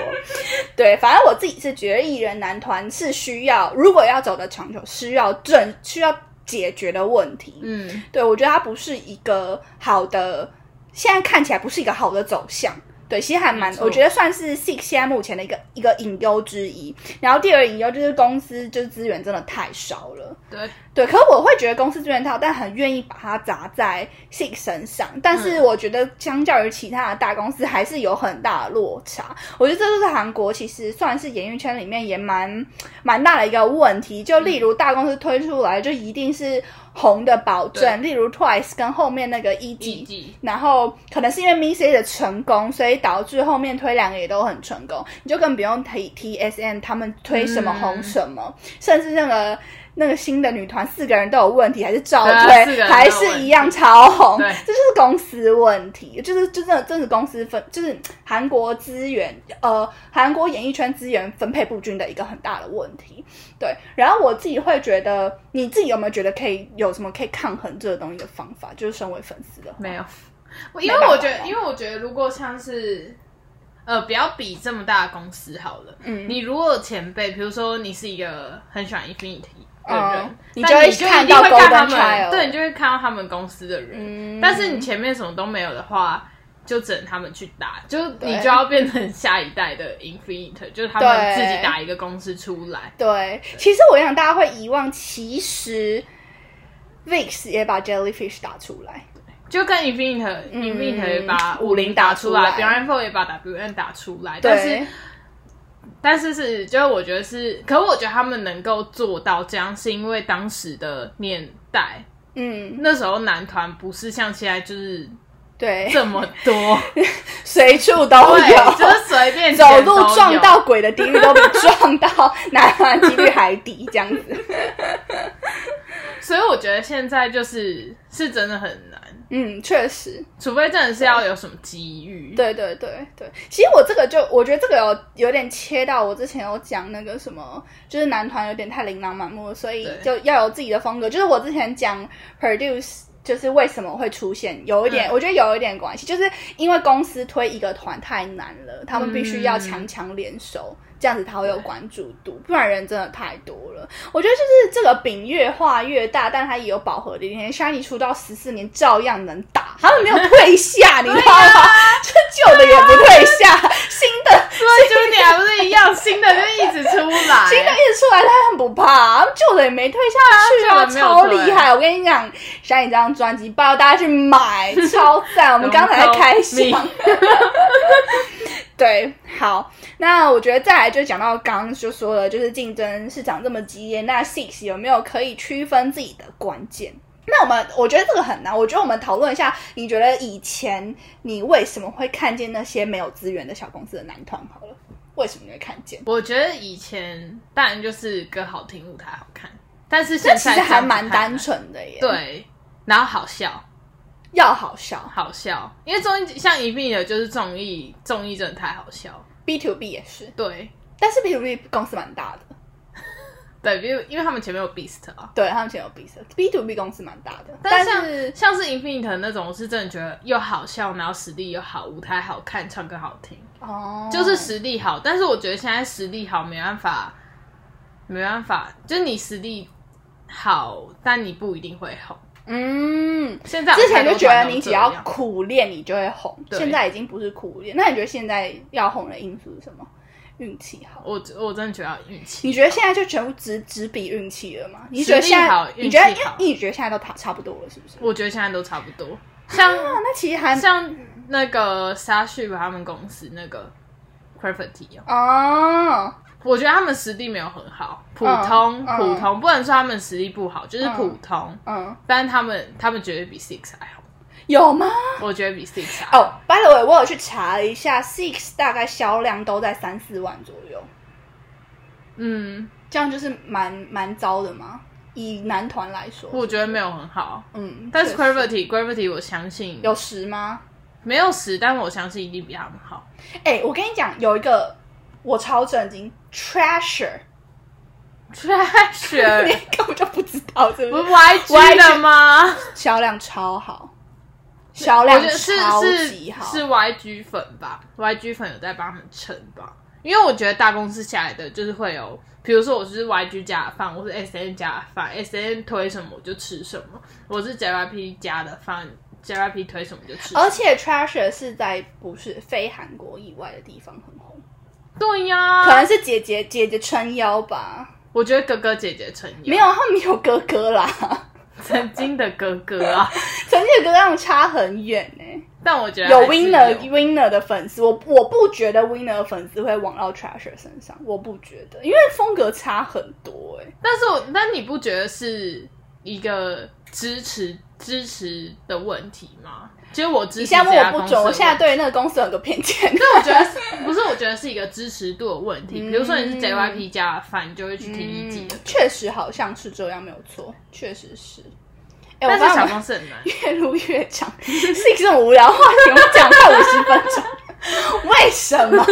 [SPEAKER 1] 对，反正我自己是觉得艺人男团是需要，如果要走的长久，需要正需要解决的问题。嗯，对，我觉得它不是一个好的，现在看起来不是一个好的走向。对，其实还蛮我觉得算是 Six 现在目前的一个一个隐忧之一。然后第二个隐忧就是公司就是资源真的太少了。
[SPEAKER 2] 对，
[SPEAKER 1] 对，可是我会觉得公司资源太少，但很愿意把它砸在 Six 身上。但是我觉得相较于其他的大公司，还是有很大的落差。我觉得这就是韩国其实算是演艺圈里面也蛮蛮大的一个问题。就例如大公司推出来就一定是红的保证，例如 Twice 跟后面那个 E
[SPEAKER 2] 一
[SPEAKER 1] G。然后可能是因为 Miss A 的成功，所以导致后面推两个也都很成功，你就更不用提 T S M 他们推什么红什么，甚至那个那个新的女团四个人都有问题，还是照推，还是一样超红，
[SPEAKER 2] 对
[SPEAKER 1] 这就是公司问题，就是就真的真是公司分，就是韩国资源呃韩国演艺圈资源分配不均的一个很大的问题。对，然后我自己会觉得，你自己有没有觉得可以有什么可以抗衡这个东西的方法？就是身为粉丝的话，
[SPEAKER 2] 没有，[laughs] 因为我觉得，因为我觉得如果像是。呃，不要比这么大的公司好了。
[SPEAKER 1] 嗯
[SPEAKER 2] 你如果有前辈，比如说你是一个很喜欢 Infinity 的人，
[SPEAKER 1] 嗯你就会看到
[SPEAKER 2] 定会看他们，对，你就会看到他们公司的人。
[SPEAKER 1] 嗯
[SPEAKER 2] 但是你前面什么都没有的话，就只能他们去打，就
[SPEAKER 1] 对
[SPEAKER 2] 你就要变成下一代的 Infinite，就是他们自己打一个公司出来。
[SPEAKER 1] 对，其实我想大家会遗忘，其实 VIX 也把 Jellyfish 打出来。
[SPEAKER 2] 就跟 Infinite、
[SPEAKER 1] 嗯
[SPEAKER 2] Infinite 也把
[SPEAKER 1] 五
[SPEAKER 2] 五零打出
[SPEAKER 1] 来
[SPEAKER 2] 来 b e y o n d Four 也把 WN 打出来，但是但是是，就是我觉得是，可我觉得他们能够做到这样，是因为当时的年代，
[SPEAKER 1] 嗯，
[SPEAKER 2] 那时候男团不是像现在就是
[SPEAKER 1] 对，
[SPEAKER 2] 这么多，[laughs]
[SPEAKER 1] 随处都
[SPEAKER 2] 对，
[SPEAKER 1] 有，
[SPEAKER 2] 就是随便
[SPEAKER 1] 走路撞到鬼的几率都比撞到男团几率还低，这样子。[laughs]
[SPEAKER 2] 所以我觉得现在就是是真的很难，
[SPEAKER 1] 嗯，确实，
[SPEAKER 2] 除非真的是要有什么机遇。
[SPEAKER 1] 对对对对。其实我这个就，我觉得这个有有点切到我之前有讲那个什么，就是男团有点太琳琅满目，所以就要有自己的风格。就是我之前讲 produce。就是为什么会出现有一点，
[SPEAKER 2] 嗯
[SPEAKER 1] 我觉得有一点关系，就是因为公司推一个团太难了，他们必须要强强联手，这样子才会有关注度，不然人真的太多了。我觉得就是这个饼越画越大，但它也有饱和的一天。Shiny 出道十四年照样能打，他们没有退下，你知道吗？这旧的也不退下，新的
[SPEAKER 2] 所以 Junior 不是一样，新的就一直出来，
[SPEAKER 1] 新的一直出来，他很不怕，旧的也没退下去啊，超
[SPEAKER 2] 退
[SPEAKER 1] 厉害！我跟你讲，Shiny 这张专辑，拜托大家去买，超赞！我们刚才在开箱。[laughs] 对，好，那我觉得再来就讲到刚刚就说了，就是竞争市场这么激烈，那 Six 有没有可以区分自己的关键？那我们我觉得这个很难，我觉得我们讨论一下，你觉得以前你为什么会看见那些没有资源的小公司的男团？好了，为什么你会看见？
[SPEAKER 2] 我觉得以前当然就是歌好听，舞台好看，但是现在
[SPEAKER 1] 其实还蛮单
[SPEAKER 2] 纯。
[SPEAKER 1] 纯的耶，，
[SPEAKER 2] 对，然后好笑，
[SPEAKER 1] 要好笑。
[SPEAKER 2] 好笑，因为综艺像一并的，就是综艺，综艺真的太好笑。
[SPEAKER 1] ，B to B 也是，
[SPEAKER 2] 对。
[SPEAKER 1] 但是 B to B 公司蛮大的，[laughs]
[SPEAKER 2] 对，因为因为他们前面有 Beast 啊，
[SPEAKER 1] 对他们前有 Beast，B to B 公司蛮大的，
[SPEAKER 2] 但像
[SPEAKER 1] 是
[SPEAKER 2] 像是 Infinite 那种，我是真的觉得又好笑，然后实力又好，舞台好看，唱歌好听，
[SPEAKER 1] 哦，
[SPEAKER 2] 就是实力好。但是我觉得现在实力好没办法，没办法，就是你实力好，但你不一定会红。
[SPEAKER 1] 嗯。
[SPEAKER 2] 现在
[SPEAKER 1] 之前就觉得你只要苦练，你就会红。
[SPEAKER 2] 对
[SPEAKER 1] 现在已经不是苦练，那你觉得现在要红的因素是什么？运气好。
[SPEAKER 2] 我我真的觉得要运气。
[SPEAKER 1] 你觉得现在就全部只只比运气了吗？你觉得现在？你觉得因为你觉得现在都差差不多了，是不是？
[SPEAKER 2] 我觉得现在都差不多。像
[SPEAKER 1] 啊，那其实还
[SPEAKER 2] 像那个 s h 他们公司那个哦，
[SPEAKER 1] 哦，
[SPEAKER 2] 我觉得他们实力没有很好，普通、
[SPEAKER 1] 嗯
[SPEAKER 2] 普通，不能说他们实力不好，就是普通。
[SPEAKER 1] 嗯，
[SPEAKER 2] 但是他们他们绝对比 Six 还好，
[SPEAKER 1] 有吗？
[SPEAKER 2] 我觉得比 Six 还好。
[SPEAKER 1] 哦、b y the way，我有去查了一下，Six 大概销量都在三四万左右，
[SPEAKER 2] 嗯，
[SPEAKER 1] 这样就是蛮蛮糟的嘛。以男团来说，
[SPEAKER 2] 我觉得没有很好。
[SPEAKER 1] 嗯，
[SPEAKER 2] 但是 Gravity Gravity 我相信
[SPEAKER 1] 有十吗？
[SPEAKER 2] 没有十，但我相信一定比他们好。
[SPEAKER 1] 哎、我跟你讲，有一个我超震惊，Treasure。
[SPEAKER 2] Treasure，[laughs] 你
[SPEAKER 1] 根本就不知道，是不
[SPEAKER 2] 不是
[SPEAKER 1] 是
[SPEAKER 2] ？YG 的吗？
[SPEAKER 1] 销量超好，销量
[SPEAKER 2] 是是，是 YG 粉吧，YG 粉有在帮他们撑吧。因为我觉得大公司下来的就是会有，比如说我是 YG 家的饭，我是 SN 家的饭，SN 推什么我就吃什么。我是 JYP 家的饭，JYP 推什么就吃。
[SPEAKER 1] 而且 Treasure 是在不是非韩国以外的地方很红，
[SPEAKER 2] 对呀，
[SPEAKER 1] 可能是姐姐姐姐撑腰吧。
[SPEAKER 2] 我觉得哥哥姐姐撑腰，
[SPEAKER 1] 没有，他们有哥哥啦，
[SPEAKER 2] 曾经的哥哥啊，[laughs]
[SPEAKER 1] 曾经的哥哥他们差很远呢、
[SPEAKER 2] 但我觉得
[SPEAKER 1] 有
[SPEAKER 2] 还是
[SPEAKER 1] Winner Winner 的粉丝，我我不觉得 Winner 的粉丝会往到 Treasure 身上，我不觉得，因为风格差很多哎、
[SPEAKER 2] 但是我，但你不觉得是一个支持支持的问题吗？其实我支持
[SPEAKER 1] 你现在问
[SPEAKER 2] 这家公司
[SPEAKER 1] 我不准，我现在对那个公司有个偏见。[laughs]
[SPEAKER 2] 但我觉得是不是？我觉得是一个支持度的问题。
[SPEAKER 1] 嗯
[SPEAKER 2] 比如说你是 JYP 家的饭，你就会去听一季的歌。
[SPEAKER 1] 确实好像是这样，没有错，确实是。哎、
[SPEAKER 2] 但是小
[SPEAKER 1] 我发现我们
[SPEAKER 2] 公司很难，[laughs]
[SPEAKER 1] 越录越长，是一个无聊的话题，我们讲快五十分钟，[laughs] 为什么？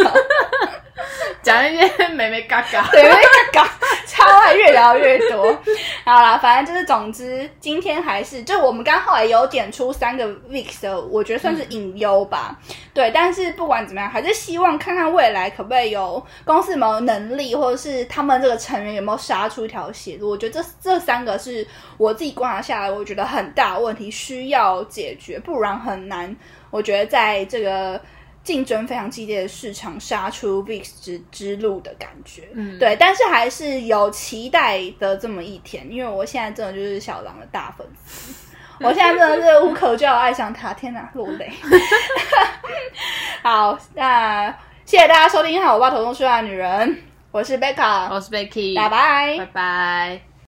[SPEAKER 1] [laughs]
[SPEAKER 2] 讲一些美美嘎嘎。
[SPEAKER 1] 对，因为搞超爱越聊越多。好啦，反正就是，总之今天还是，就我们刚后来有点出三个 VIX 的，我觉得算是隐忧吧。对，但是不管怎么样，还是希望看看未来可不可以有公司有没有能力，或者是他们这个成员有没有杀出一条血路。我觉得这这三个是我自己观察下来，我觉得很大问题需要解决，不然很难。我觉得在这个。竞争非常激烈的市场，杀出 VIX 之之路的感觉，
[SPEAKER 2] 嗯。
[SPEAKER 1] 对，但是还是有期待的这么一天，因为我现在真的就是小狼的大粉丝，[laughs] 我现在真的是无可救药爱上他，天哪，落泪。[laughs] 好，那谢谢大家收听《好我爸头痛说话的女人》，我是贝卡，
[SPEAKER 2] 我是 Becky，
[SPEAKER 1] 拜拜。
[SPEAKER 2] 拜拜。